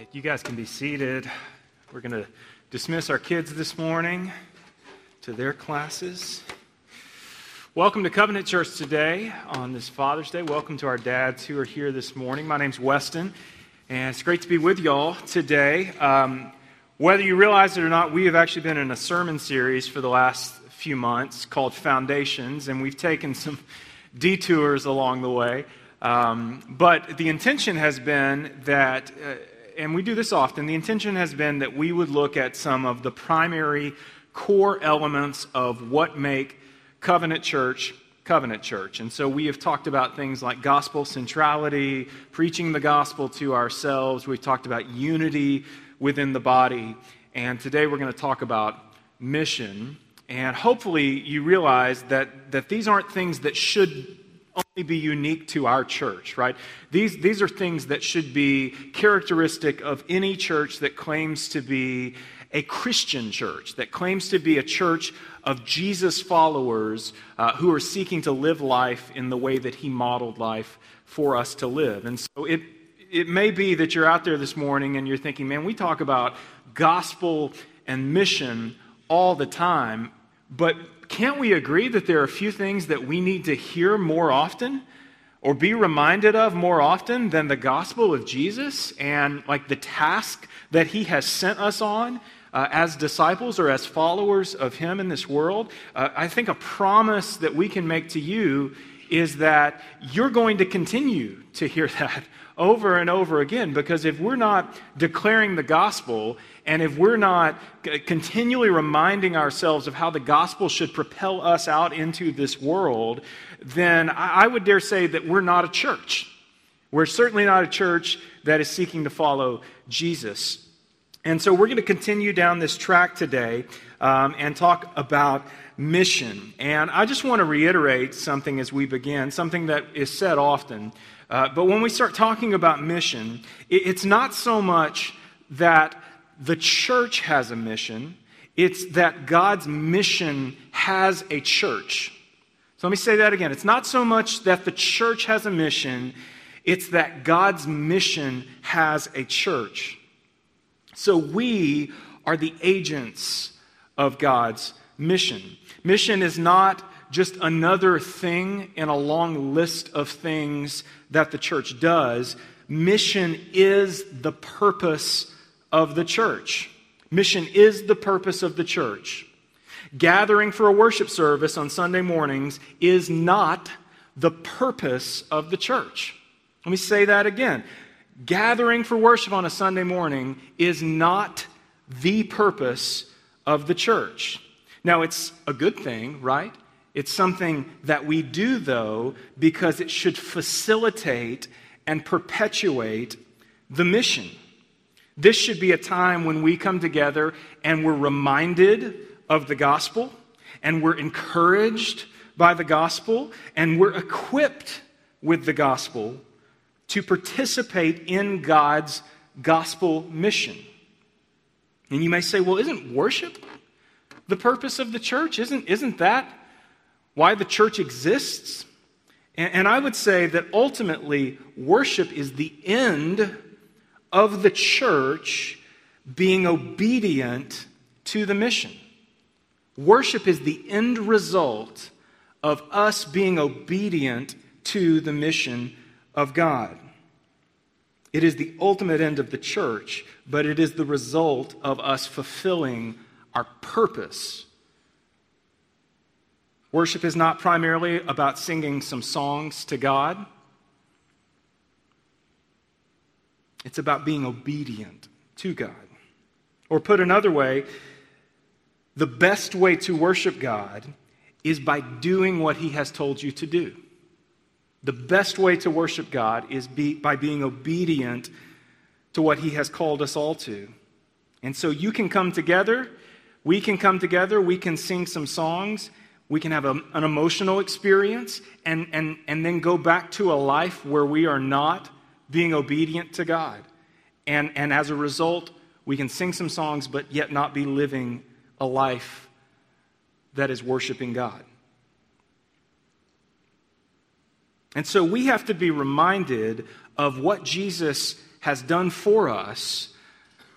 right, you guys can be seated. We're going to dismiss our kids this morning to their classes. Welcome to Covenant Church today on this Father's Day. Welcome to our dads who are here this morning. My name's Weston, and it's great to be with y'all today. Um, whether you realize it or not, we have actually been in a sermon series for the last few months called Foundations, and we've taken some detours along the way. Um, but the intention has been that, uh, and we do this often, the intention has been that we would look at some of the primary core elements of what make covenant church covenant church. And so we have talked about things like gospel centrality, preaching the gospel to ourselves. We've talked about unity within the body. And today we're going to talk about mission. And hopefully you realize that, that these aren't things that should be unique to our church, right? These, these are things that should be characteristic of any church that claims to be a Christian church, that claims to be a church of Jesus followers uh, who are seeking to live life in the way that he modeled life for us to live. And so it, it may be that you're out there this morning and you're thinking, man, we talk about gospel and mission all the time, but can't we agree that there are a few things that we need to hear more often or be reminded of more often than the gospel of Jesus and like the task that he has sent us on uh, as disciples or as followers of him in this world? Uh, I think a promise that we can make to you is that you're going to continue to hear that over and over again because if we're not declaring the gospel and if we're not continually reminding ourselves of how the gospel should propel us out into this world, then I would dare say that we're not a church. We're certainly not a church that is seeking to follow Jesus. And so we're going to continue down this track today um, and talk about mission. And I just want to reiterate something as we begin, something that is said often. Uh, but when we start talking about mission, it, it's not so much that the church has a mission, it's that God's mission has a church. So let me say that again. It's not so much that the church has a mission, it's that God's mission has a church. So we are the agents of God's mission. Mission is not just another thing in a long list of things that the church does. Mission is the purpose of the church. Mission is the purpose of the church. Gathering for a worship service on Sunday mornings is not the purpose of the church. Let me say that again. Gathering for worship on a Sunday morning is not the purpose of the church. Now, it's a good thing, right? It's something that we do, though, because it should facilitate and perpetuate the mission. This should be a time when we come together and we're reminded of the gospel and we're encouraged by the gospel and we're equipped with the gospel to participate in God's gospel mission. And you may say, well, isn't worship the purpose of the church? Isn't, isn't that why the church exists? And, and I would say that ultimately, worship is the end of the church being obedient to the mission. Worship is the end result of us being obedient to the mission of God. It is the ultimate end of the church, but it is the result of us fulfilling our purpose. Worship is not primarily about singing some songs to God. It's about being obedient to God. Or put another way, the best way to worship God is by doing what He has told you to do. The best way to worship God is be, by being obedient to what He has called us all to. And so you can come together, we can come together, we can sing some songs, we can have a, an emotional experience, and, and, and then go back to a life where we are not being obedient to God. And, and as a result, we can sing some songs, but yet not be living a life that is worshiping God. And so we have to be reminded of what Jesus has done for us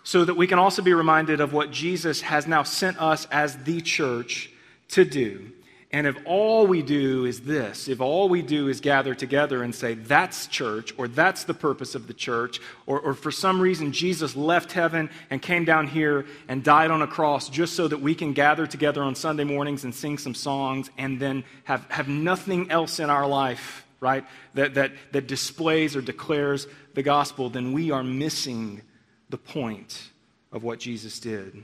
so that we can also be reminded of what Jesus has now sent us as the church to do. And if all we do is this, if all we do is gather together and say, that's church, or that's the purpose of the church, or, or, for some reason Jesus left heaven and came down here and died on a cross just so that we can gather together on Sunday mornings and sing some songs and then have, have nothing else in our life, right, that, that, that displays or declares the gospel, then we are missing the point of what Jesus did.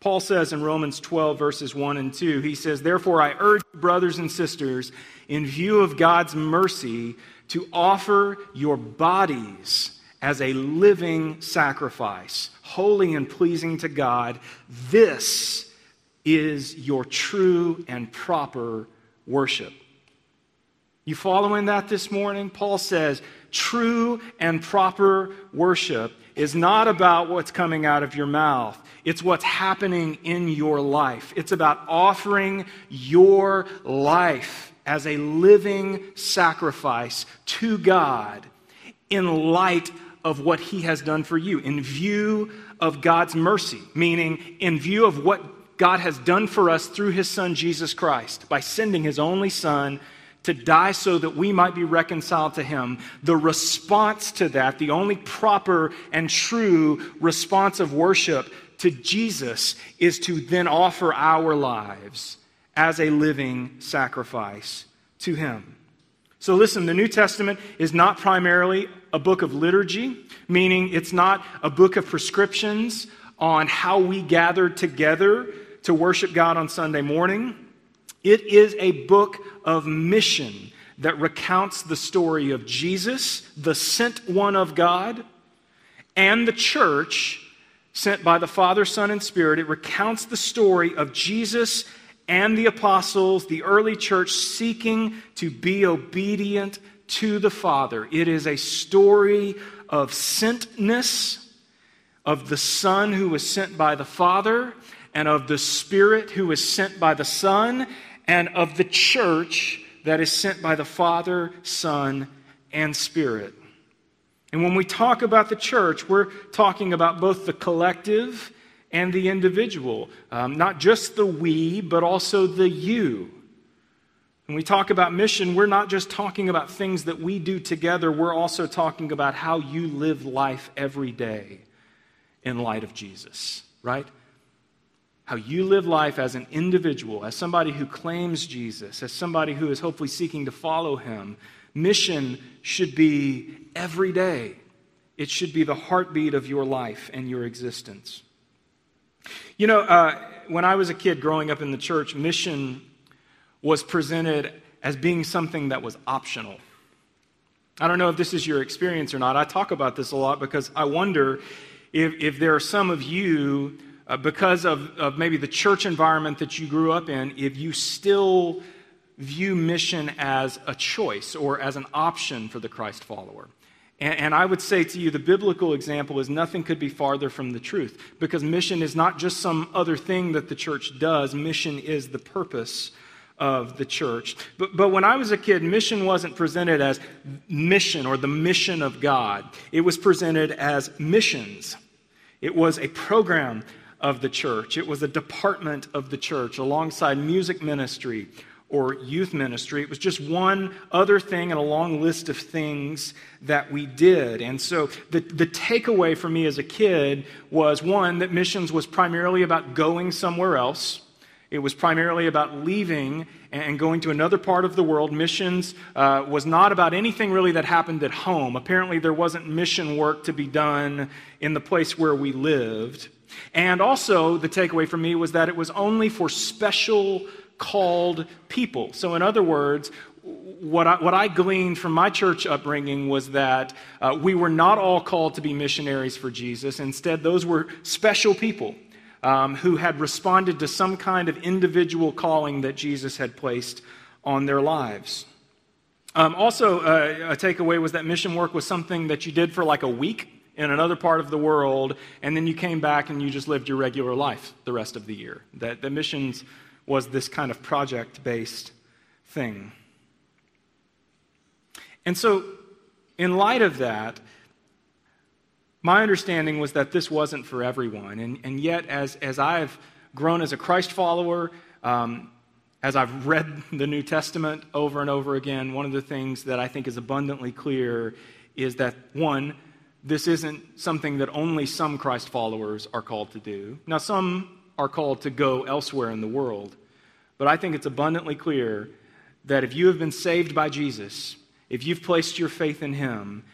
Paul says in Romans 12, verses 1 and 2, he says, Therefore, I urge brothers and sisters, in view of God's mercy, to offer your bodies as a living sacrifice, holy and pleasing to God. This is your true and proper worship. You following that this morning? Paul says, true and proper worship is not about what's coming out of your mouth. It's what's happening in your life. It's about offering your life as a living sacrifice to God in light of what He has done for you, in view of God's mercy, meaning in view of what God has done for us through His Son, Jesus Christ, by sending His only Son to die so that we might be reconciled to him. The response to that, the only proper and true response of worship to Jesus, is to then offer our lives as a living sacrifice to him. So, listen, the New Testament is not primarily a book of liturgy, meaning it's not a book of prescriptions on how we gather together to worship God on Sunday morning. It is a book of mission that recounts the story of Jesus, the sent one of God, and the church sent by the Father, Son, and Spirit. It recounts the story of Jesus and the apostles, the early church seeking to be obedient to the Father. It is a story of sentness, of the Son who was sent by the Father, and of the Spirit who was sent by the Son, and of the church that is sent by the Father, Son, and Spirit. And when we talk about the church, we're talking about both the collective and the individual, um, not just the we, but also the you. When we talk about mission, we're not just talking about things that we do together, we're also talking about how you live life every day in light of Jesus, right? How you live life as an individual, as somebody who claims Jesus, as somebody who is hopefully seeking to follow him, mission should be every day. It should be the heartbeat of your life and your existence. You know, uh, when I was a kid growing up in the church, mission was presented as being something that was optional. I don't know if this is your experience or not. I talk about this a lot because I wonder if, if there are some of you uh, because of, of maybe the church environment that you grew up in, if you still view mission as a choice or as an option for the Christ follower. And, and, I would say to you, the biblical example is nothing could be farther from the truth because mission is not just some other thing that the church does, mission is the purpose of the church. But, but when I was a kid, mission wasn't presented as mission or the mission of God, it was presented as missions. It was a program of the church. It was a department of the church alongside music ministry or youth ministry. It was just one other thing in a long list of things that we did. And so the, the takeaway for me as a kid was one, that missions was primarily about going somewhere else. It was primarily about leaving and going to another part of the world. Missions uh, was not about anything really that happened at home. Apparently, there wasn't mission work to be done in the place where we lived. And also, the takeaway for me was that it was only for special called people. So, in other words, what I, what I gleaned from my church upbringing was that uh, we were not all called to be missionaries for Jesus. Instead, those were special people um, who had responded to some kind of individual calling that Jesus had placed on their lives. Um, also, uh, a takeaway was that mission work was something that you did for like a week in another part of the world, and then you came back and you just lived your regular life the rest of the year. That the missions was this kind of project based thing. And so, in light of that, my understanding was that this wasn't for everyone. And, and yet, as, as I've grown as a Christ follower, um, as I've read the New Testament over and over again, one of the things that I think is abundantly clear is that, one, this isn't something that only some Christ followers are called to do. Now, some are called to go elsewhere in the world, but I think it's abundantly clear that if you have been saved by Jesus, if you've placed your faith in Him,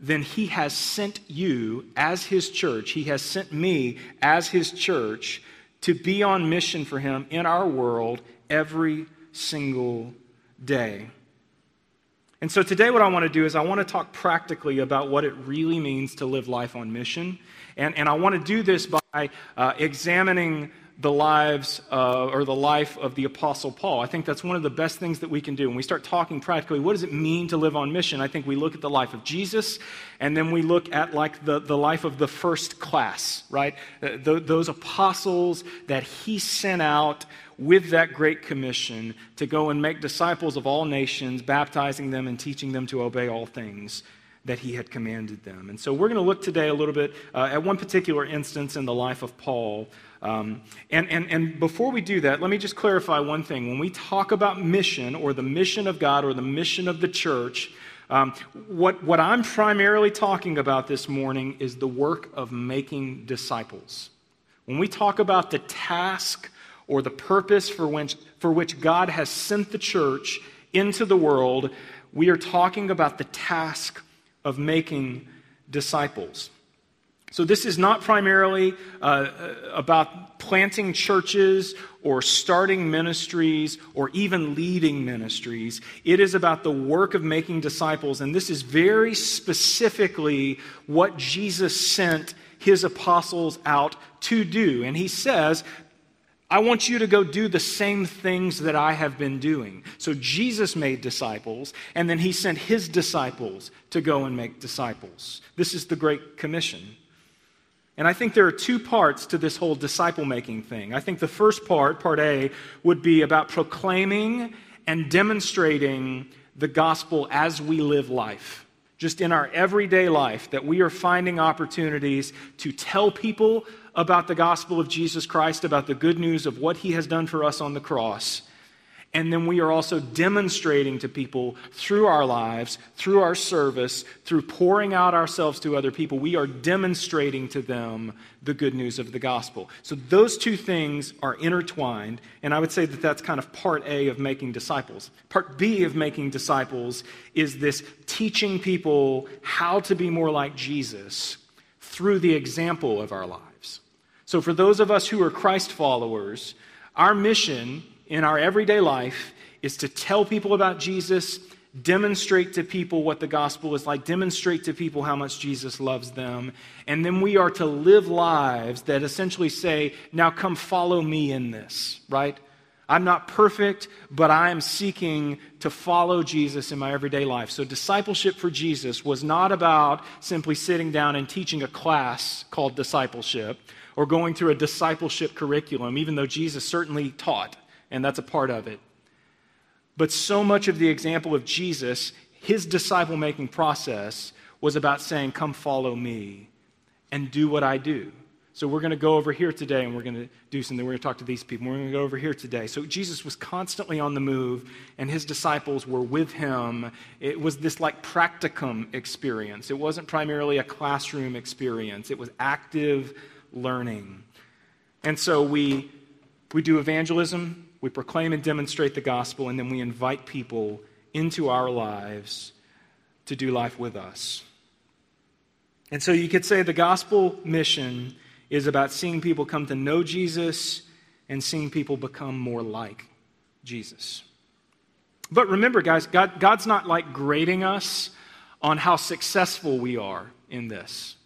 then He has sent you as His church, He has sent me as His church to be on mission for Him in our world every single day. And so today, what I want to do is I want to talk practically about what it really means to live life on mission. And, and I want to do this by uh, examining the lives uh, or the life of the Apostle Paul. I think that's one of the best things that we can do. When we start talking practically, what does it mean to live on mission? I think we look at the life of Jesus, and then we look at like the, the life of the first class, right? Uh, th- those apostles that he sent out with that great commission to go and make disciples of all nations, baptizing them and teaching them to obey all things that he had commanded them. And so we're going to look today a little bit uh, at one particular instance in the life of Paul. Um, and, and, and before we do that, let me just clarify one thing. When we talk about mission or the mission of God or the mission of the church, um, what, what I'm primarily talking about this morning is the work of making disciples. When we talk about the task or the purpose for which, for which God has sent the church into the world, we are talking about the task of making disciples. So, this is not primarily uh, about planting churches or starting ministries or even leading ministries. It is about the work of making disciples. And this is very specifically what Jesus sent his apostles out to do. And he says, I want you to go do the same things that I have been doing. So Jesus made disciples, and then he sent his disciples to go and make disciples. This is the Great Commission. And I think there are two parts to this whole disciple making thing. I think the first part, part A, would be about proclaiming and demonstrating the gospel as we live life. Just in our everyday life, that we are finding opportunities to tell people about the gospel of Jesus Christ, about the good news of what he has done for us on the cross, and then we are also demonstrating to people through our lives, through our service, through pouring out ourselves to other people, we are demonstrating to them the good news of the gospel. So those two things are intertwined, and I would say that that's kind of part A of making disciples. Part B of making disciples is this teaching people how to be more like Jesus through the example of our lives. So for those of us who are Christ followers, our mission in our everyday life is to tell people about Jesus, demonstrate to people what the gospel is like, demonstrate to people how much Jesus loves them. And then we are to live lives that essentially say, now come follow me in this, right? I'm not perfect, but I am seeking to follow Jesus in my everyday life. So, discipleship for Jesus was not about simply sitting down and teaching a class called discipleship or going through a discipleship curriculum, even though Jesus certainly taught and that's a part of it. But so much of the example of Jesus, his disciple making process, was about saying, Come follow me and do what I do. So we're going to go over here today and we're going to do something. We're going to talk to these people. We're going to go over here today. So Jesus was constantly on the move and his disciples were with him. It was this like practicum experience. It wasn't primarily a classroom experience, it was active learning. And so we, we do evangelism we proclaim and demonstrate the gospel, and then we invite people into our lives to do life with us. And so you could say the gospel mission is about seeing people come to know Jesus and seeing people become more like Jesus. But remember, guys, God, God's not like grading us on how successful we are in this.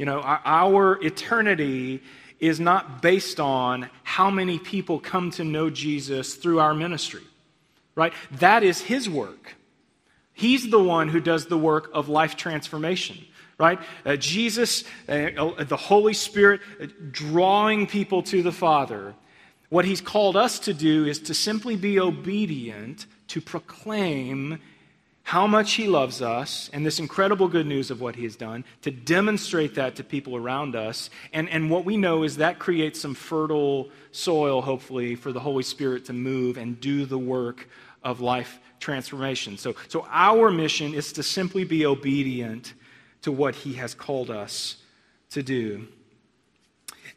You know, our, our eternity is not based on how many people come to know Jesus through our ministry, right? That is His work. He's the one who does the work of life transformation, right? Uh, Jesus, uh, uh the Holy Spirit, uh, drawing people to the Father. What He's called us to do is to simply be obedient to proclaim how much He loves us and this incredible good news of what He has done, to demonstrate that to people around us. And, and what we know is that creates some fertile soil, hopefully, for the Holy Spirit to move and do the work of life transformation. So, so our mission is to simply be obedient to what He has called us to do.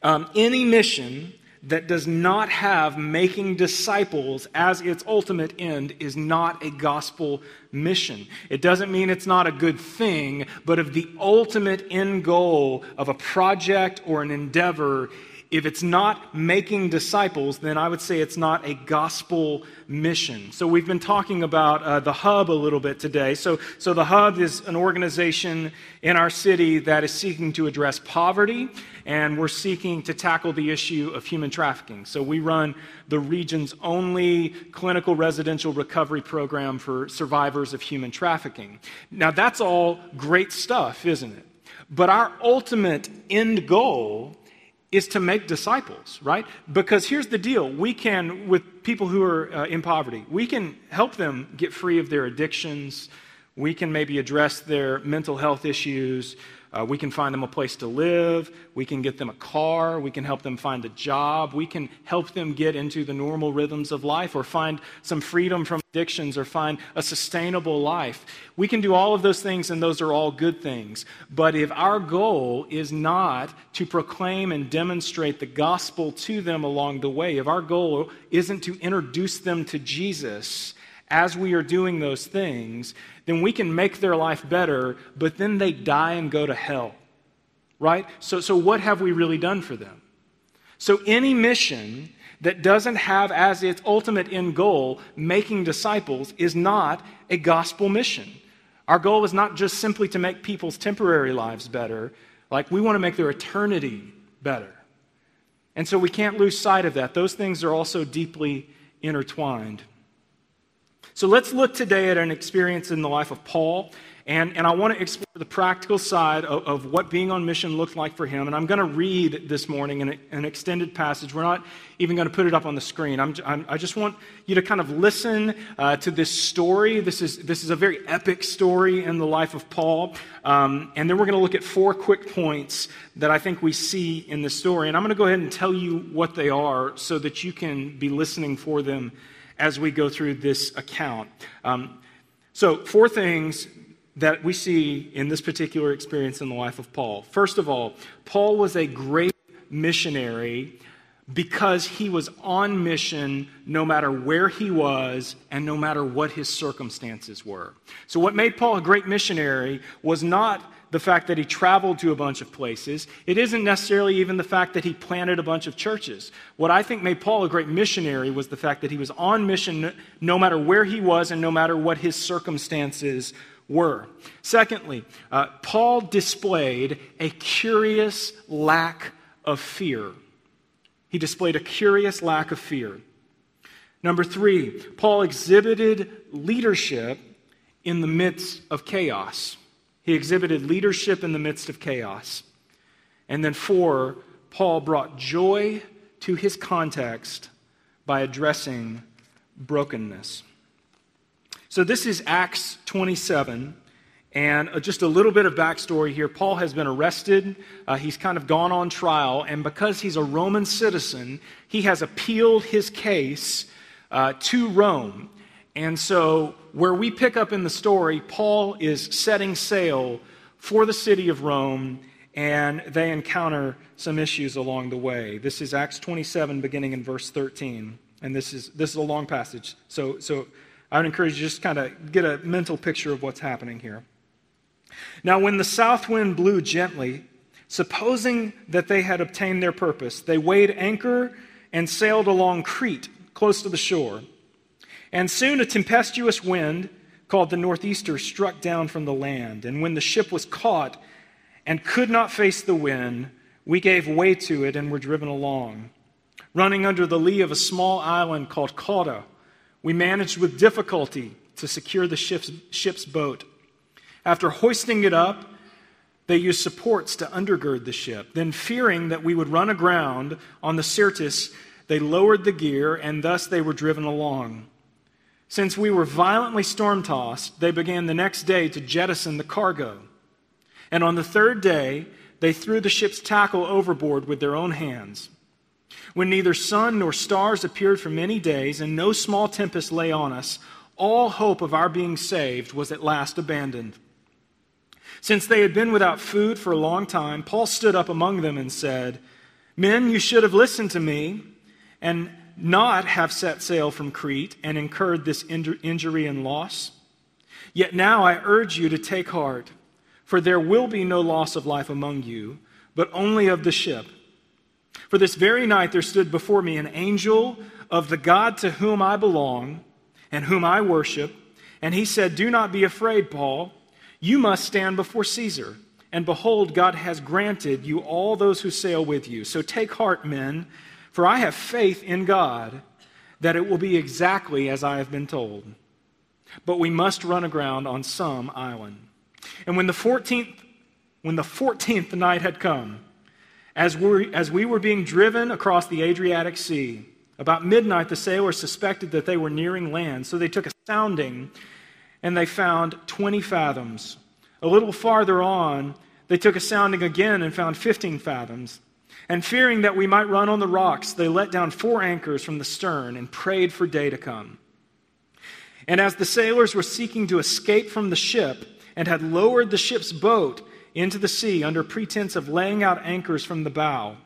Um, any mission that does not have making disciples as its ultimate end is not a gospel mission. It doesn't mean it's not a good thing, but if the ultimate end goal of a project or an endeavor if it's not making disciples, then I would say it's not a gospel mission. So we've been talking about uh, the Hub a little bit today. So, so the Hub is an organization in our city that is seeking to address poverty, and we're seeking to tackle the issue of human trafficking. So we run the region's only clinical residential recovery program for survivors of human trafficking. Now that's all great stuff, isn't it? But our ultimate end goal is to make disciples, right? Because here's the deal we can, with people who are uh, in poverty, we can help them get free of their addictions. We can maybe address their mental health issues. Uh, we can find them a place to live. We can get them a car. We can help them find a job. We can help them get into the normal rhythms of life or find some freedom from addictions or find a sustainable life. We can do all of those things, and those are all good things. But if our goal is not to proclaim and demonstrate the gospel to them along the way, if our goal isn't to introduce them to Jesus, as we are doing those things, then we can make their life better, but then they die and go to hell. Right? So, so what have we really done for them? So, any mission that doesn't have as its ultimate end goal making disciples is not a gospel mission. Our goal is not just simply to make people's temporary lives better, like we want to make their eternity better. And so we can't lose sight of that. Those things are also deeply intertwined. So let's look today at an experience in the life of Paul. And, and I want to explore the practical side of, of what being on mission looked like for him. And I'm going to read this morning an, an extended passage. We're not even going to put it up on the screen. I'm, I'm, i just want you to kind of listen uh, to this story. This is, this is a very epic story in the life of Paul. Um, and then we're going to look at four quick points that I think we see in the story. And I'm going to go ahead and tell you what they are so that you can be listening for them as we go through this account. Um, so, four things that we see in this particular experience in the life of Paul. First of all, Paul was a great missionary because he was on mission no matter where he was and no matter what his circumstances were. So, what made Paul a great missionary was not the fact that he traveled to a bunch of places. It isn't necessarily even the fact that he planted a bunch of churches. What I think made Paul a great missionary was the fact that he was on mission no matter where he was and no matter what his circumstances were. Secondly, uh, Paul displayed a curious lack of fear. He displayed a curious lack of fear. Number three, Paul exhibited leadership in the midst of chaos. He exhibited leadership in the midst of chaos. And then, four, Paul brought joy to his context by addressing brokenness. So, this is Acts 27. And uh, just a little bit of backstory here Paul has been arrested. Uh, he's kind of gone on trial. And because he's a Roman citizen, he has appealed his case uh, to Rome. And so, where we pick up in the story, Paul is setting sail for the city of Rome, and they encounter some issues along the way. This is Acts 27, beginning in verse 13. And this is, this is a long passage. So, so I would encourage you just kind of get a mental picture of what's happening here. Now, when the south wind blew gently, supposing that they had obtained their purpose, they weighed anchor and sailed along Crete, close to the shore. And soon a tempestuous wind called the Northeaster struck down from the land. And when the ship was caught and could not face the wind, we gave way to it and were driven along. Running under the lee of a small island called Cauda, we managed with difficulty to secure the ship's, ship's boat. After hoisting it up, they used supports to undergird the ship. Then, fearing that we would run aground on the Syrtis, they lowered the gear, and thus they were driven along. Since we were violently storm tossed, they began the next day to jettison the cargo. And on the third day, they threw the ship's tackle overboard with their own hands. When neither sun nor stars appeared for many days, and no small tempest lay on us, all hope of our being saved was at last abandoned. Since they had been without food for a long time, Paul stood up among them and said, Men, you should have listened to me and not have set sail from Crete and incurred this injury and loss. Yet now I urge you to take heart, for there will be no loss of life among you, but only of the ship. For this very night there stood before me an angel of the God to whom I belong and whom I worship, and he said, Do not be afraid, Paul. You must stand before Caesar. And behold, God has granted you all those who sail with you. So take heart, men for I have faith in God that it will be exactly as I have been told. But we must run aground on some island. And when the 14th, when the 14th night had come, as we, as we were being driven across the Adriatic Sea, about midnight the sailors suspected that they were nearing land, so they took a sounding and they found 20 fathoms. A little farther on, they took a sounding again and found 15 fathoms. And fearing that we might run on the rocks, they let down four anchors from the stern and prayed for day to come. And as the sailors were seeking to escape from the ship and had lowered the ship's boat into the sea under pretense of laying out anchors from the bow,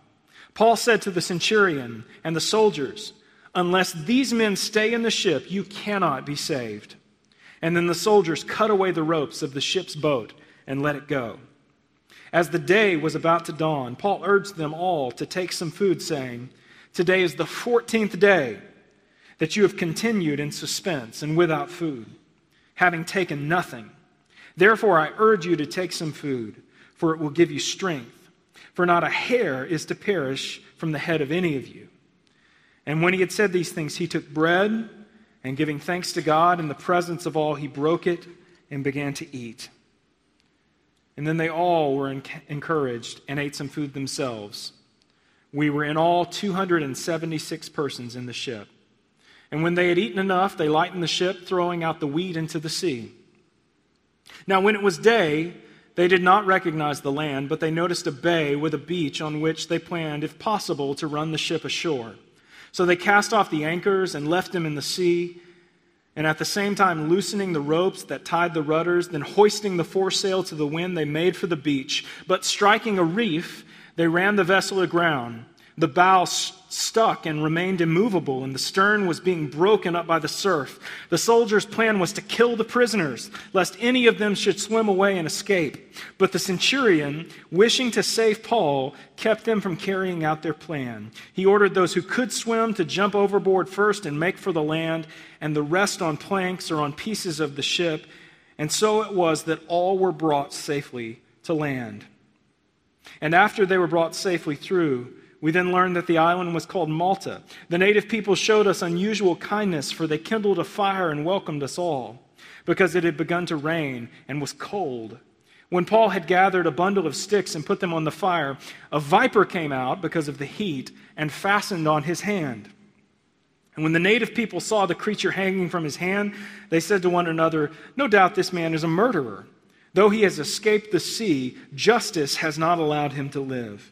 Paul said to the centurion and the soldiers, Unless these men stay in the ship, you cannot be saved. And then the soldiers cut away the ropes of the ship's boat and let it go. As the day was about to dawn, Paul urged them all to take some food, saying, Today is the 14th day that you have continued in suspense and without food, having taken nothing. Therefore, I urge you to take some food, for it will give you strength. For not a hair is to perish from the head of any of you. And when he had said these things, he took bread, and giving thanks to God in the presence of all, he broke it and began to eat. And then they all were encouraged and ate some food themselves. We were in all 276 persons in the ship. And when they had eaten enough, they lightened the ship, throwing out the wheat into the sea. Now, when it was day, they did not recognize the land, but they noticed a bay with a beach on which they planned, if possible, to run the ship ashore. So they cast off the anchors and left them in the sea and at the same time loosening the ropes that tied the rudders, then hoisting the foresail to the wind, they made for the beach. But striking a reef, they ran the vessel aground. The bow stuck and remained immovable, and the stern was being broken up by the surf. The soldiers' plan was to kill the prisoners, lest any of them should swim away and escape. But the centurion, wishing to save Paul, kept them from carrying out their plan. He ordered those who could swim to jump overboard first and make for the land, and the rest on planks or on pieces of the ship. And so it was that all were brought safely to land. And after they were brought safely through, we then learned that the island was called Malta. The native people showed us unusual kindness, for they kindled a fire and welcomed us all, because it had begun to rain and was cold. When Paul had gathered a bundle of sticks and put them on the fire, a viper came out because of the heat and fastened on his hand. And when the native people saw the creature hanging from his hand, they said to one another, No doubt this man is a murderer. Though he has escaped the sea, justice has not allowed him to live.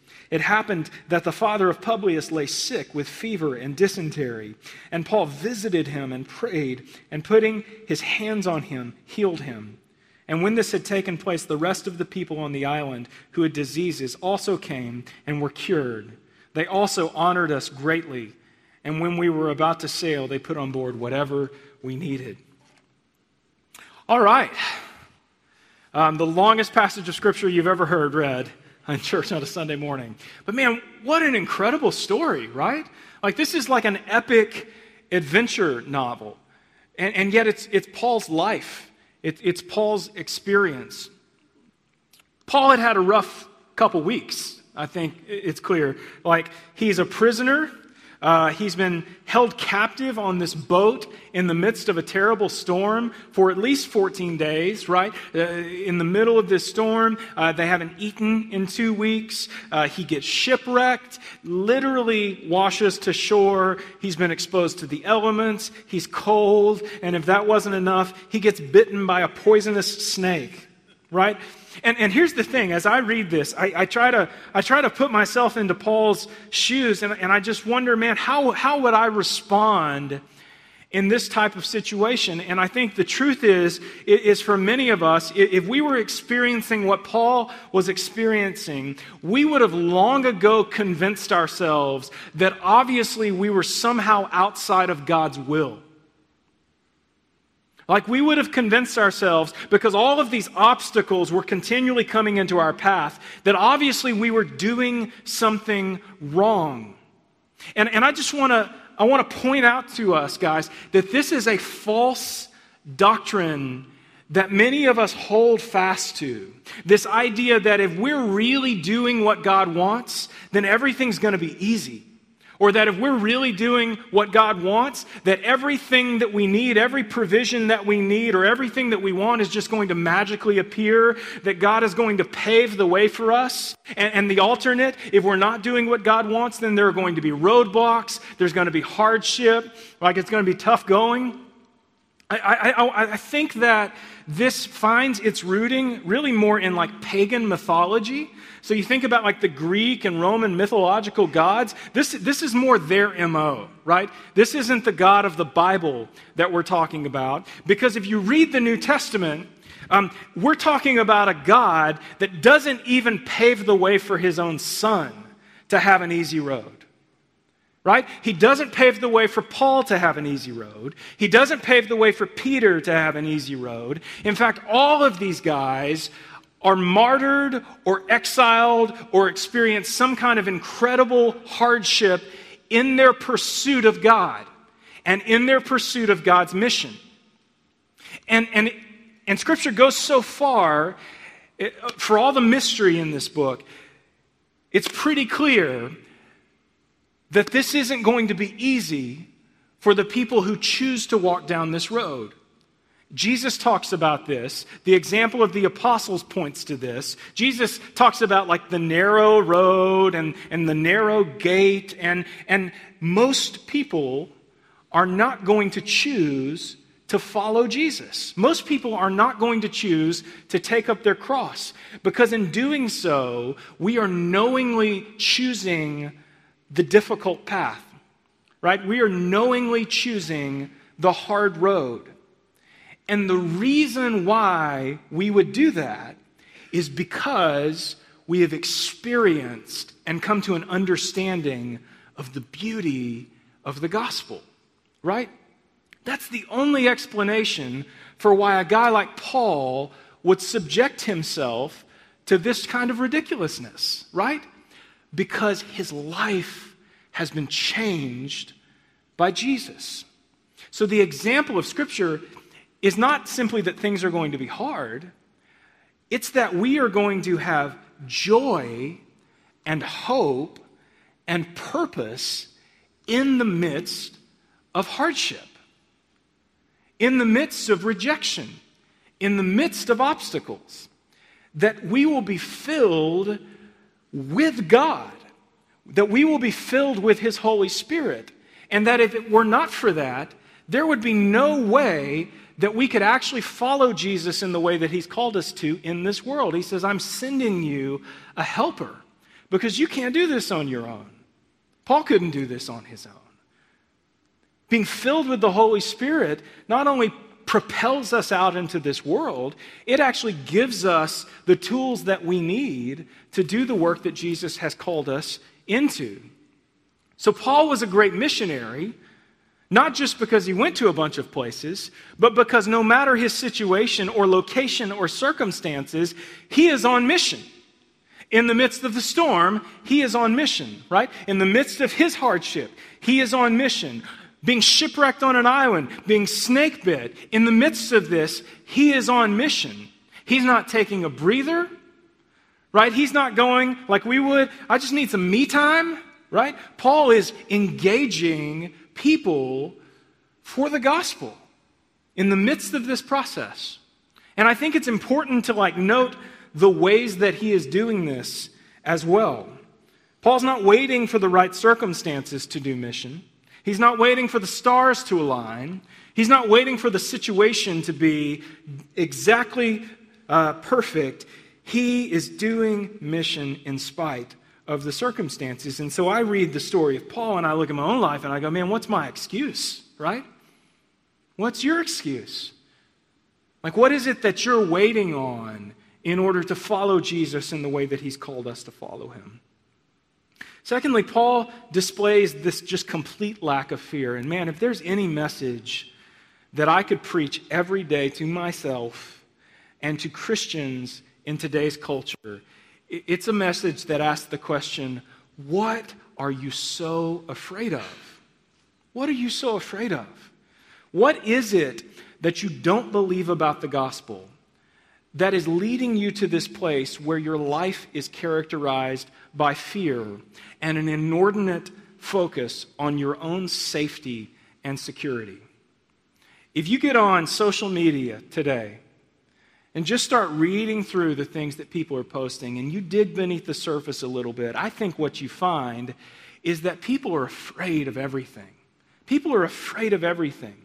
It happened that the father of Publius lay sick with fever and dysentery, and Paul visited him and prayed, and putting his hands on him, healed him. And when this had taken place, the rest of the people on the island who had diseases also came and were cured. They also honored us greatly, and when we were about to sail, they put on board whatever we needed. All right. Um, the longest passage of scripture you've ever heard read in church on a Sunday morning. But man, what an incredible story, right? Like, this is like an epic adventure novel. And, and yet, it's, it's Paul's life, it, it's Paul's experience. Paul had had a rough couple weeks. I think it's clear. Like, he's a prisoner uh, he's been held captive on this boat in the midst of a terrible storm for at least 14 days, right? Uh, in the middle of this storm, uh, they haven't eaten in two weeks. Uh, he gets shipwrecked, literally washes to shore. He's been exposed to the elements. He's cold. And if that wasn't enough, he gets bitten by a poisonous snake, right? And, and here's the thing as I read this, I, I, try, to, I try to put myself into Paul's shoes, and, and I just wonder, man, how, how would I respond in this type of situation? And I think the truth is, is for many of us, if we were experiencing what Paul was experiencing, we would have long ago convinced ourselves that obviously we were somehow outside of God's will. Like we would have convinced ourselves, because all of these obstacles were continually coming into our path, that obviously we were doing something wrong. And, and I just want to I want to point out to us, guys, that this is a false doctrine that many of us hold fast to. This idea that if we're really doing what God wants, then everything's going to be easy. Or that if we're really doing what God wants, that everything that we need, every provision that we need, or everything that we want is just going to magically appear, that God is going to pave the way for us. And, and the alternate, if we're not doing what God wants, then there are going to be roadblocks, there's going to be hardship, like it's going to be tough going. I, I, I, think that this finds its rooting really more in like pagan mythology. So you think about like the Greek and Roman mythological gods. This, this is more their MO, right? This isn't the God of the Bible that we're talking about. Because if you read the New Testament, um, we're talking about a God that doesn't even pave the way for his own son to have an easy road right? He doesn't pave the way for Paul to have an easy road. He doesn't pave the way for Peter to have an easy road. In fact, all of these guys are martyred or exiled or experience some kind of incredible hardship in their pursuit of God and in their pursuit of God's mission. And, and, and Scripture goes so far, for all the mystery in this book, it's pretty clear that this isn't going to be easy for the people who choose to walk down this road. Jesus talks about this. The example of the apostles points to this. Jesus talks about like the narrow road and, and the narrow gate, and, and most people are not going to choose to follow Jesus. Most people are not going to choose to take up their cross because in doing so, we are knowingly choosing the difficult path, right? We are knowingly choosing the hard road. And the reason why we would do that is because we have experienced and come to an understanding of the beauty of the gospel, right? That's the only explanation for why a guy like Paul would subject himself to this kind of ridiculousness, right? Because his life has been changed by Jesus. So the example of Scripture is not simply that things are going to be hard, it's that we are going to have joy and hope and purpose in the midst of hardship, in the midst of rejection, in the midst of obstacles, that we will be filled with God, that we will be filled with His Holy Spirit, and that if it were not for that, there would be no way that we could actually follow Jesus in the way that He's called us to in this world. He says, I'm sending you a helper because you can't do this on your own. Paul couldn't do this on his own. Being filled with the Holy Spirit not only propels us out into this world, it actually gives us the tools that we need to do the work that Jesus has called us into. So, Paul was a great missionary, not just because he went to a bunch of places, but because no matter his situation or location or circumstances, he is on mission. In the midst of the storm, he is on mission, right? In the midst of his hardship, he is on mission being shipwrecked on an island, being snake bit. In the midst of this, he is on mission. He's not taking a breather. right? He's not going like we would, I just need some me time, right? Paul is engaging people for the gospel in the midst of this process. And I think it's important to like note the ways that he is doing this as well. Paul's not waiting for the right circumstances to do mission. He's not waiting for the stars to align. He's not waiting for the situation to be exactly uh, perfect. He is doing mission in spite of the circumstances. And so I read the story of Paul and I look at my own life and I go, man, what's my excuse, right? What's your excuse? Like, what is it that you're waiting on in order to follow Jesus in the way that he's called us to follow him? Secondly, Paul displays this just complete lack of fear. And man, if there's any message that I could preach every day to myself and to Christians in today's culture, it's a message that asks the question what are you so afraid of? What are you so afraid of? What is it that you don't believe about the gospel that is leading you to this place where your life is characterized by fear and an inordinate focus on your own safety and security. If you get on social media today and just start reading through the things that people are posting and you dig beneath the surface a little bit, I think what you find is that people are afraid of everything. People are afraid of everything.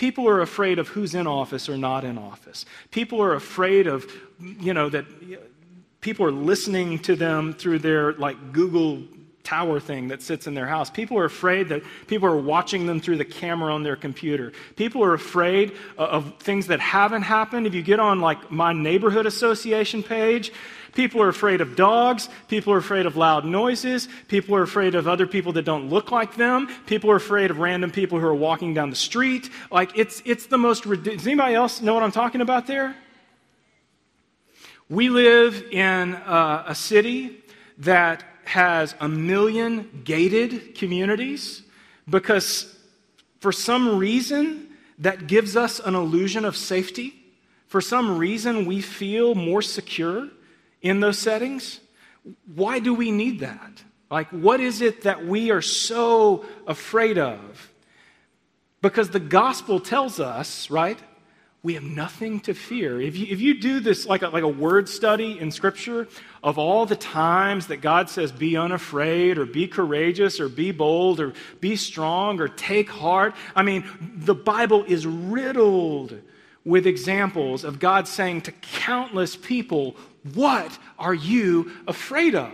People are afraid of who's in office or not in office. People are afraid of, you know, that people are listening to them through their like Google tower thing that sits in their house. People are afraid that people are watching them through the camera on their computer. People are afraid of things that haven't happened. If you get on like my neighborhood association page, People are afraid of dogs. People are afraid of loud noises. People are afraid of other people that don't look like them. People are afraid of random people who are walking down the street. Like, it's, it's the most. Does anybody else know what I'm talking about there? We live in uh, a city that has a million gated communities because for some reason that gives us an illusion of safety. For some reason, we feel more secure in those settings? Why do we need that? Like, what is it that we are so afraid of? Because the gospel tells us, right? We have nothing to fear. If you, if you do this like a, like a word study in Scripture of all the times that God says, be unafraid, or be courageous, or be bold, or be strong, or take heart, I mean, the Bible is riddled with examples of God saying to countless people, what are you afraid of?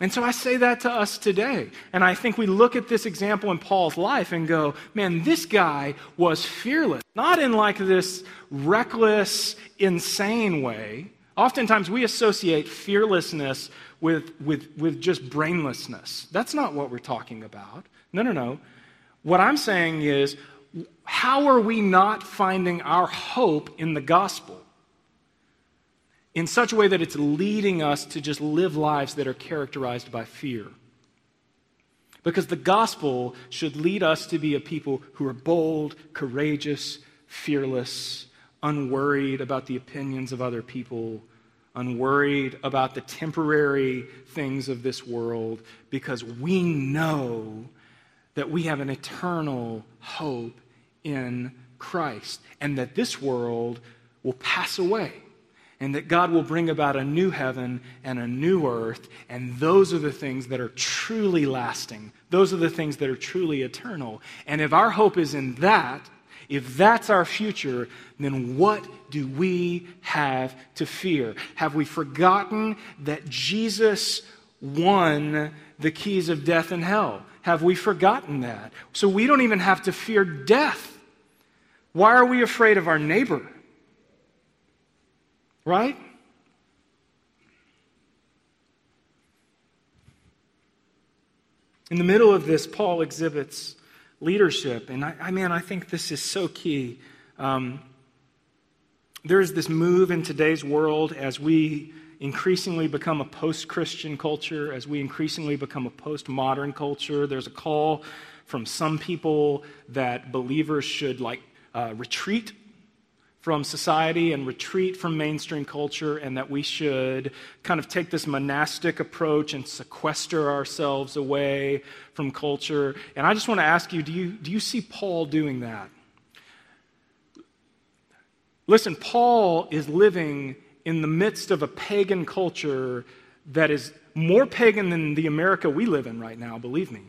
And so I say that to us today. And I think we look at this example in Paul's life and go, man, this guy was fearless. Not in like this reckless, insane way. Oftentimes we associate fearlessness with, with, with just brainlessness. That's not what we're talking about. No, no, no. What I'm saying is, how are we not finding our hope in the gospel? in such a way that it's leading us to just live lives that are characterized by fear. Because the gospel should lead us to be a people who are bold, courageous, fearless, unworried about the opinions of other people, unworried about the temporary things of this world, because we know that we have an eternal hope in Christ and that this world will pass away and that God will bring about a new heaven and a new earth, and those are the things that are truly lasting. Those are the things that are truly eternal. And if our hope is in that, if that's our future, then what do we have to fear? Have we forgotten that Jesus won the keys of death and hell? Have we forgotten that? So we don't even have to fear death. Why are we afraid of our neighbor? Right? In the middle of this, Paul exhibits leadership. And I, I man, I think this is so key. Um, there's this move in today's world as we increasingly become a post Christian culture, as we increasingly become a post modern culture. There's a call from some people that believers should like uh, retreat from society and retreat from mainstream culture, and that we should kind of take this monastic approach and sequester ourselves away from culture. And I just want to ask you do you, do you see Paul doing that? Listen, Paul is living in the midst of a pagan culture that is more pagan than the America we live in right now, believe me.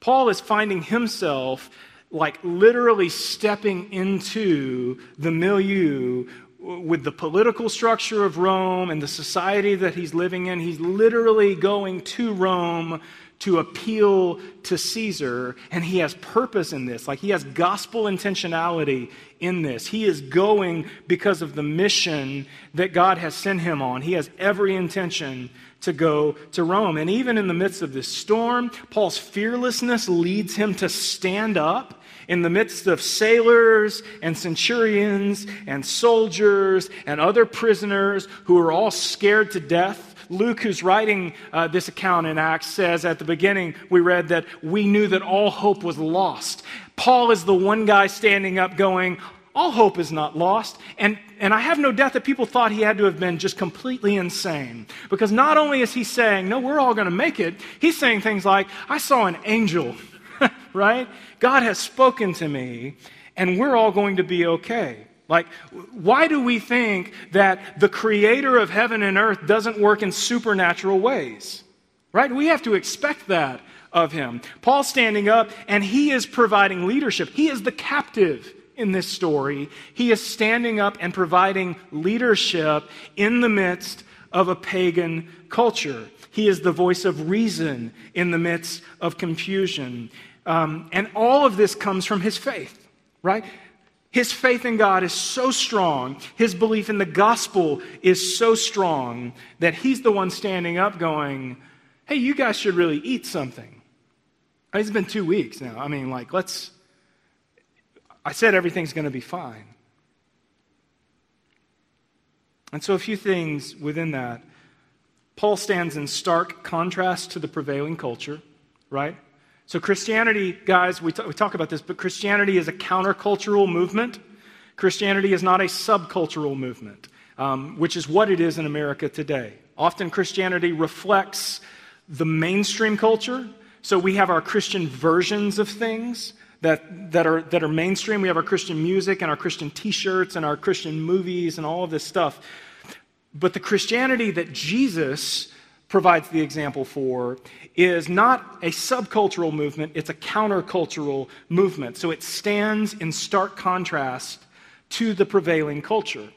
Paul is finding himself like literally stepping into the milieu with the political structure of Rome and the society that he's living in. He's literally going to Rome to appeal to Caesar, and he has purpose in this. Like he has gospel intentionality in this. He is going because of the mission that God has sent him on. He has every intention to go to Rome. And even in the midst of this storm, Paul's fearlessness leads him to stand up in the midst of sailors and centurions and soldiers and other prisoners who are all scared to death. Luke, who's writing uh, this account in Acts, says at the beginning, we read that we knew that all hope was lost. Paul is the one guy standing up going, all hope is not lost. And, and I have no doubt that people thought he had to have been just completely insane. Because not only is he saying, no, we're all going to make it, he's saying things like, I saw an angel right? God has spoken to me, and we're all going to be okay. Like, why do we think that the creator of heaven and earth doesn't work in supernatural ways? Right? We have to expect that of him. Paul's standing up and he is providing leadership. He is the captive in this story. He is standing up and providing leadership in the midst of a pagan culture. He is the voice of reason in the midst of confusion. Um, and all of this comes from his faith, right? His faith in God is so strong, his belief in the gospel is so strong that he's the one standing up going, hey, you guys should really eat something. It's been two weeks now. I mean, like, let's. I said everything's going to be fine. And so, a few things within that. Paul stands in stark contrast to the prevailing culture, right? So, Christianity, guys, we, t- we talk about this, but Christianity is a countercultural movement. Christianity is not a subcultural movement, um, which is what it is in America today. Often, Christianity reflects the mainstream culture. So, we have our Christian versions of things that, that, are, that are mainstream. We have our Christian music and our Christian t shirts and our Christian movies and all of this stuff. But the Christianity that Jesus provides the example for is not a subcultural movement, it's a countercultural movement. So it stands in stark contrast to the prevailing culture.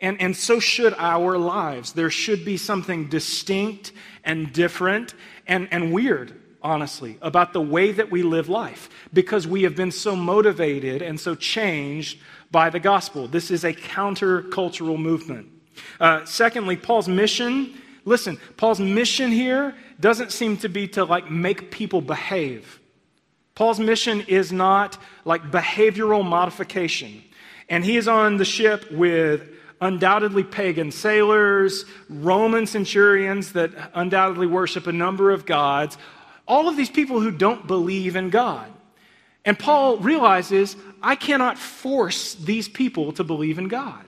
And, and so should our lives. There should be something distinct and different and, and weird, honestly, about the way that we live life because we have been so motivated and so changed by the gospel. This is a countercultural movement. Uh, secondly, Paul's mission Listen, Paul's mission here doesn't seem to be to like make people behave. Paul's mission is not like behavioral modification. And he is on the ship with undoubtedly pagan sailors, Roman centurions that undoubtedly worship a number of gods, all of these people who don't believe in God. And Paul realizes, I cannot force these people to believe in God.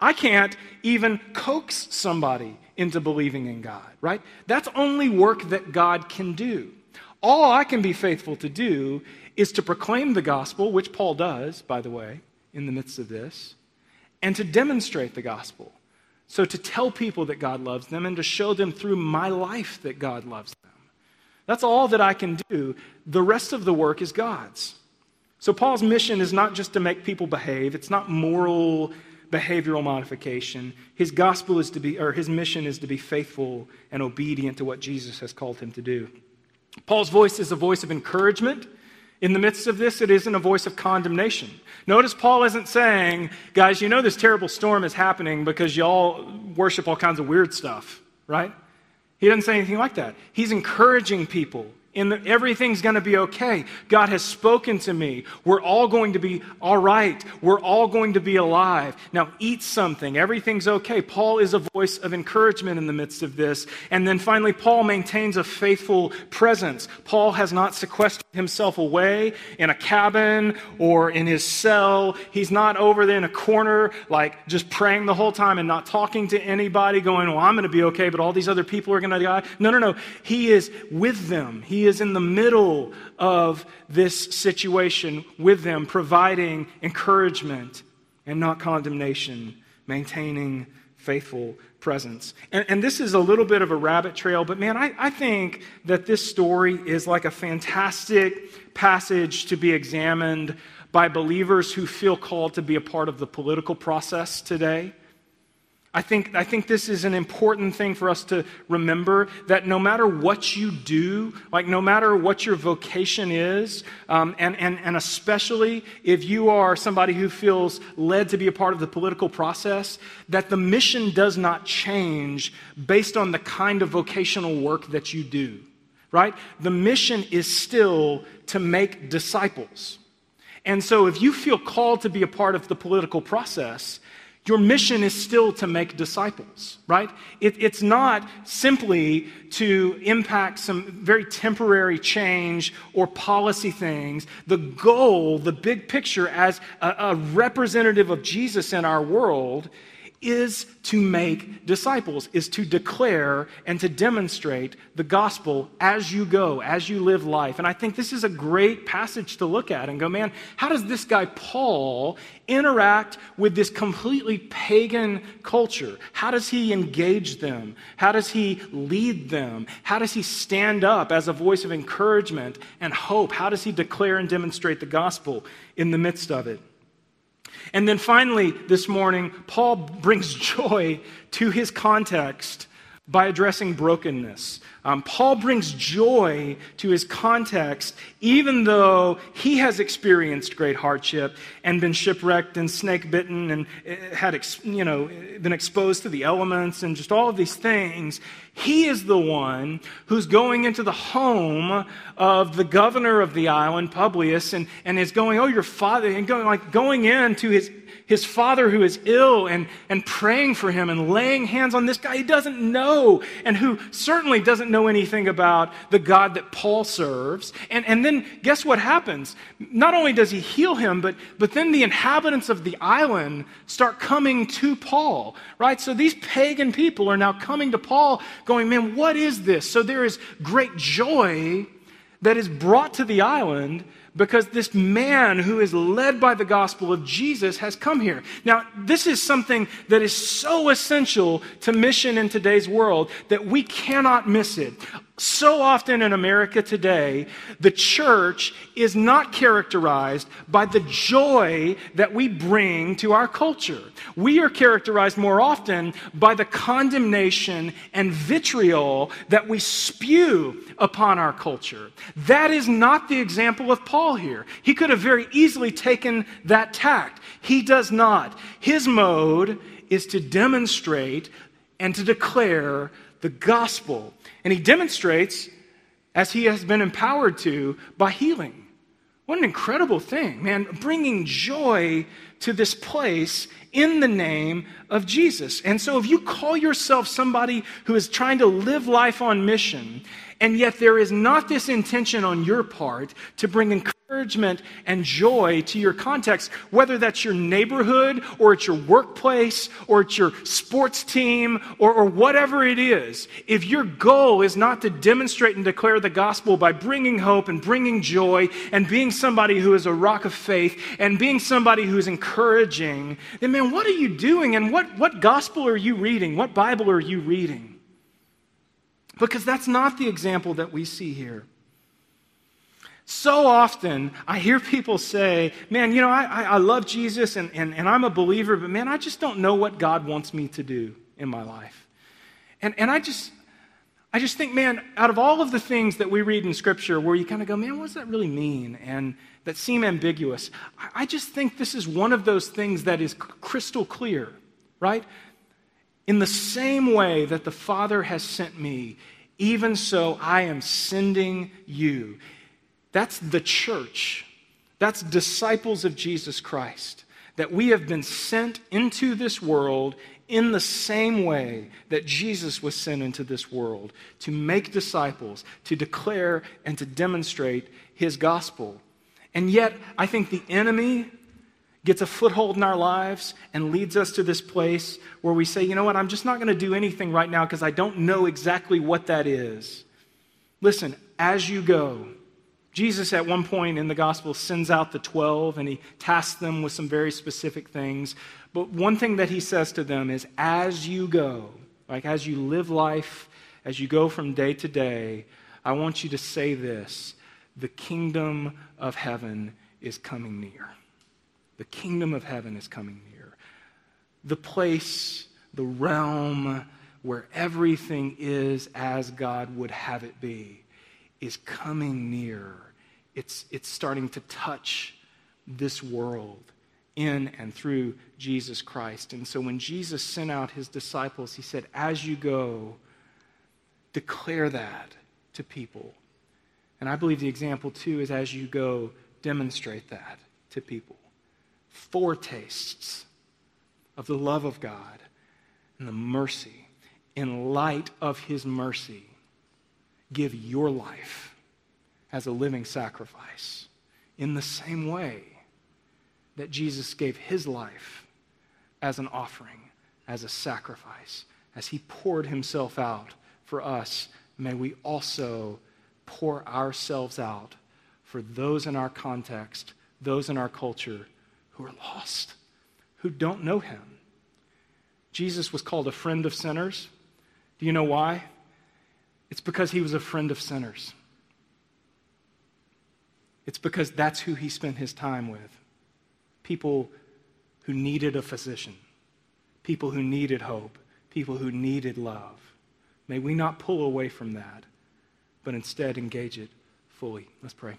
I can't even coax somebody into believing in God, right? That's only work that God can do. All I can be faithful to do is to proclaim the gospel, which Paul does, by the way, in the midst of this, and to demonstrate the gospel. So to tell people that God loves them and to show them through my life that God loves them. That's all that I can do. The rest of the work is God's. So Paul's mission is not just to make people behave, it's not moral behavioral modification. His gospel is to be, or his mission is to be faithful and obedient to what Jesus has called him to do. Paul's voice is a voice of encouragement. In the midst of this, it isn't a voice of condemnation. Notice Paul isn't saying, guys, you know this terrible storm is happening because y'all worship all kinds of weird stuff, right? He doesn't say anything like that. He's encouraging people everything's going to be okay. God has spoken to me. We're all going to be all right. We're all going to be alive. Now, eat something. Everything's okay. Paul is a voice of encouragement in the midst of this. And then finally, Paul maintains a faithful presence. Paul has not sequestered himself away in a cabin or in his cell. He's not over there in a corner, like just praying the whole time and not talking to anybody, going, Well, I'm going to be okay, but all these other people are going to die. No, no, no. He is with them. He is in the middle of this situation with them, providing encouragement and not condemnation, maintaining faithful presence. And, and, this is a little bit of a rabbit trail, but man, I, I think that this story is like a fantastic passage to be examined by believers who feel called to be a part of the political process today. I think, I think this is an important thing for us to remember that no matter what you do, like no matter what your vocation is, um, and, and, and especially if you are somebody who feels led to be a part of the political process, that the mission does not change based on the kind of vocational work that you do, right? The mission is still to make disciples. And so if you feel called to be a part of the political process, your mission is still to make disciples, right? It, it's not simply to impact some very temporary change or policy things. The goal, the big picture, as a, a representative of Jesus in our world, is to make disciples, is to declare and to demonstrate the gospel as you go, as you live life. And I think this is a great passage to look at and go, man, how does this guy Paul interact with this completely pagan culture? How does he engage them? How does he lead them? How does he stand up as a voice of encouragement and hope? How does he declare and demonstrate the gospel in the midst of it? And then finally, this morning, Paul brings joy to his context by addressing brokenness. Um, Paul brings joy to his context, even though he has experienced great hardship and been shipwrecked and snake bitten and uh, had, you know, been exposed to the elements and just all of these things. He is the one who's going into the home of the governor of the island, Publius, and, and is going, oh, your father, and going like going into his his father who is ill and, and praying for him and laying hands on this guy he doesn't know and who certainly doesn't know anything about the God that Paul serves. And, and then guess what happens? Not only does he heal him, but, but then the inhabitants of the island start coming to Paul, right? So these pagan people are now coming to Paul going, man, what is this? So there is great joy that is brought to the island because this man who is led by the gospel of Jesus has come here. Now, this is something that is so essential to mission in today's world that we cannot miss it. So often in America today, the church is not characterized by the joy that we bring to our culture. We are characterized more often by the condemnation and vitriol that we spew upon our culture. That is not the example of Paul here. He could have very easily taken that tact. He does not. His mode is to demonstrate and to declare the gospel. And he demonstrates, as he has been empowered to, by healing. What an incredible thing, man, bringing joy to this place in the name of Jesus. And so, if you call yourself somebody who is trying to live life on mission, and yet there is not this intention on your part to bring encouragement, encouragement and joy to your context, whether that's your neighborhood or it's your workplace or it's your sports team or, or whatever it is. If your goal is not to demonstrate and declare the gospel by bringing hope and bringing joy and being somebody who is a rock of faith and being somebody who is encouraging, then man, what are you doing and what, what gospel are you reading? What Bible are you reading? Because that's not the example that we see here. So often, I hear people say, Man, you know, I, I, love Jesus and, and, and I'm a believer, but man, I just don't know what God wants me to do in my life. And, and I just, I just think, man, out of all of the things that we read in Scripture where you kind of go, man, what does that really mean? And that seem ambiguous, I just think this is one of those things that is crystal clear, right? In the same way that the Father has sent me, Even so, I am sending you. That's the church. That's disciples of Jesus Christ. That we have been sent into this world in the same way that Jesus was sent into this world to make disciples, to declare and to demonstrate his gospel. And yet, I think the enemy gets a foothold in our lives and leads us to this place where we say, you know what, I'm just not going to do anything right now because I don't know exactly what that is. Listen, as you go, Jesus at one point in the gospel sends out the 12 and he tasks them with some very specific things. But one thing that he says to them is, as you go, like as you live life, as you go from day to day, I want you to say this the kingdom of heaven is coming near. The kingdom of heaven is coming near. The place, the realm where everything is as God would have it be is coming near. It's, it's starting to touch this world in and through Jesus Christ. And so when Jesus sent out his disciples, he said, As you go, declare that to people. And I believe the example, too, is as you go, demonstrate that to people. Foretastes of the love of God and the mercy. In light of his mercy, give your life as a living sacrifice in the same way that Jesus gave his life as an offering, as a sacrifice, as he poured himself out for us. May we also pour ourselves out for those in our context, those in our culture who are lost, who don't know him. Jesus was called a friend of sinners. Do you know why? It's because he was a friend of sinners. It's because that's who he spent his time with. People who needed a physician, people who needed hope, people who needed love. May we not pull away from that but instead engage it fully. Let's pray.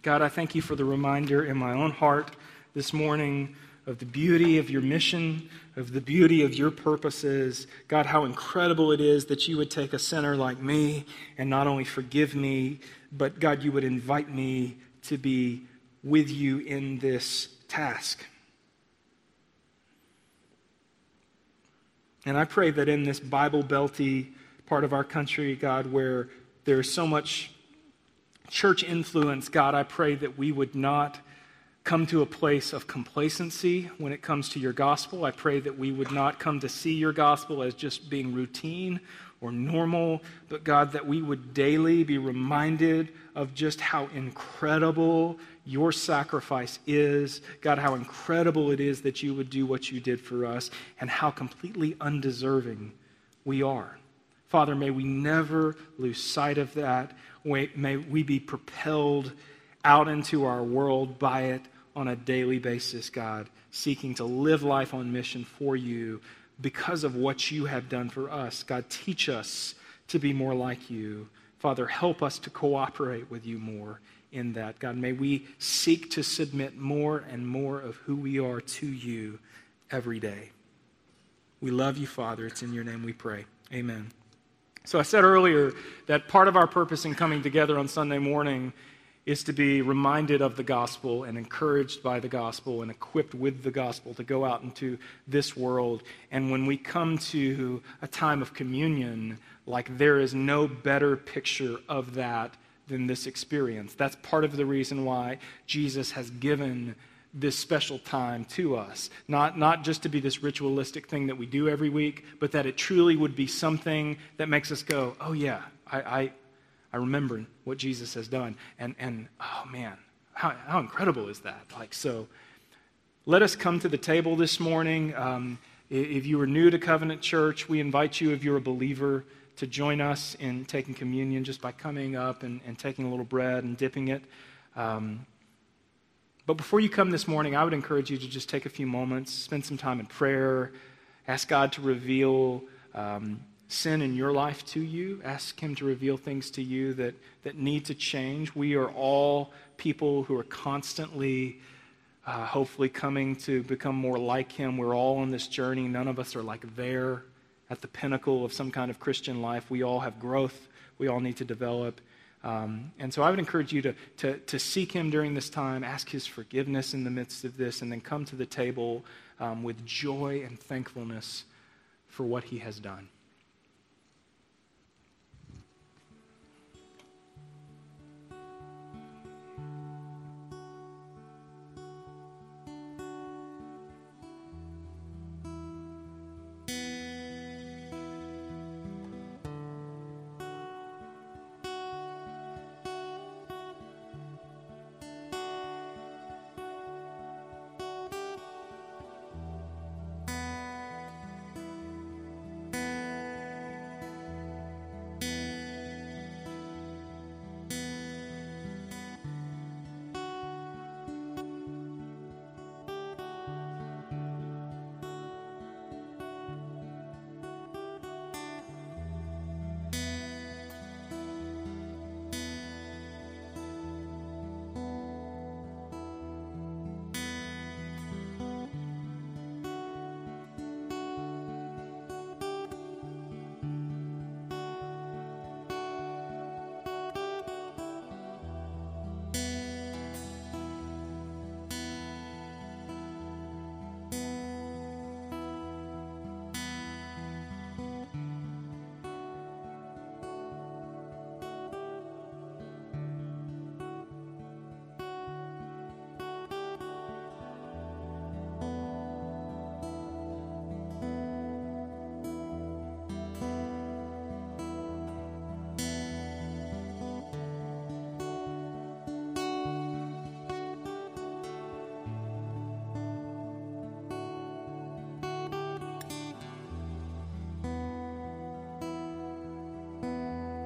God, I thank you for the reminder in my own heart this morning of the beauty of your mission, of the beauty of your purposes. God, how incredible it is that you would take a sinner like me and not only forgive me, but God, you would invite me to be with you in this task. And I pray that in this Bible belty part of our country, God, where there's so much church influence, God, I pray that we would not come to a place of complacency when it comes to your gospel. I pray that we would not come to see your gospel as just being routine or normal, but God, that we would daily be reminded of just how incredible your sacrifice is. God, how incredible it is that you would do what you did for us, and how completely undeserving we are. Father, may we never lose sight of that. May we be propelled out into our world by it on a daily basis, God, seeking to live life on mission for you because of what you have done for us. God, teach us to be more like you. Father, help us to cooperate with you more in that. God, may we seek to submit more and more of who we are to you every day. We love you, Father. It's in your name we pray. Amen. So I said earlier that part of our purpose in coming together on Sunday morning is to be reminded of the gospel and encouraged by the gospel and equipped with the gospel to go out into this world. And when we come to a time of communion, like there is no better picture of that than this experience. That's part of the reason why Jesus has given this special time to us. Not, not just to be this ritualistic thing that we do every week, but that it truly would be something that makes us go, oh, yeah, I, I, I remember what Jesus has done. And, and oh, man, how, how incredible is that? Like, so let us come to the table this morning. Um, if you are new to Covenant Church, we invite you, if you're a believer, to join us in taking communion just by coming up and, and taking a little bread and dipping it. Um, but before you come this morning, I would encourage you to just take a few moments, spend some time in prayer, ask God to reveal um, sin in your life to you. Ask Him to reveal things to you that, that need to change. We are all people who are constantly, uh, hopefully, coming to become more like Him. We're all on this journey. None of us are like there at the pinnacle of some kind of Christian life. We all have growth, we all need to develop. Um, and so I would encourage you to, to, to, seek Him during this time, ask His forgiveness in the midst of this, and then come to the table um, with joy and thankfulness for what He has done.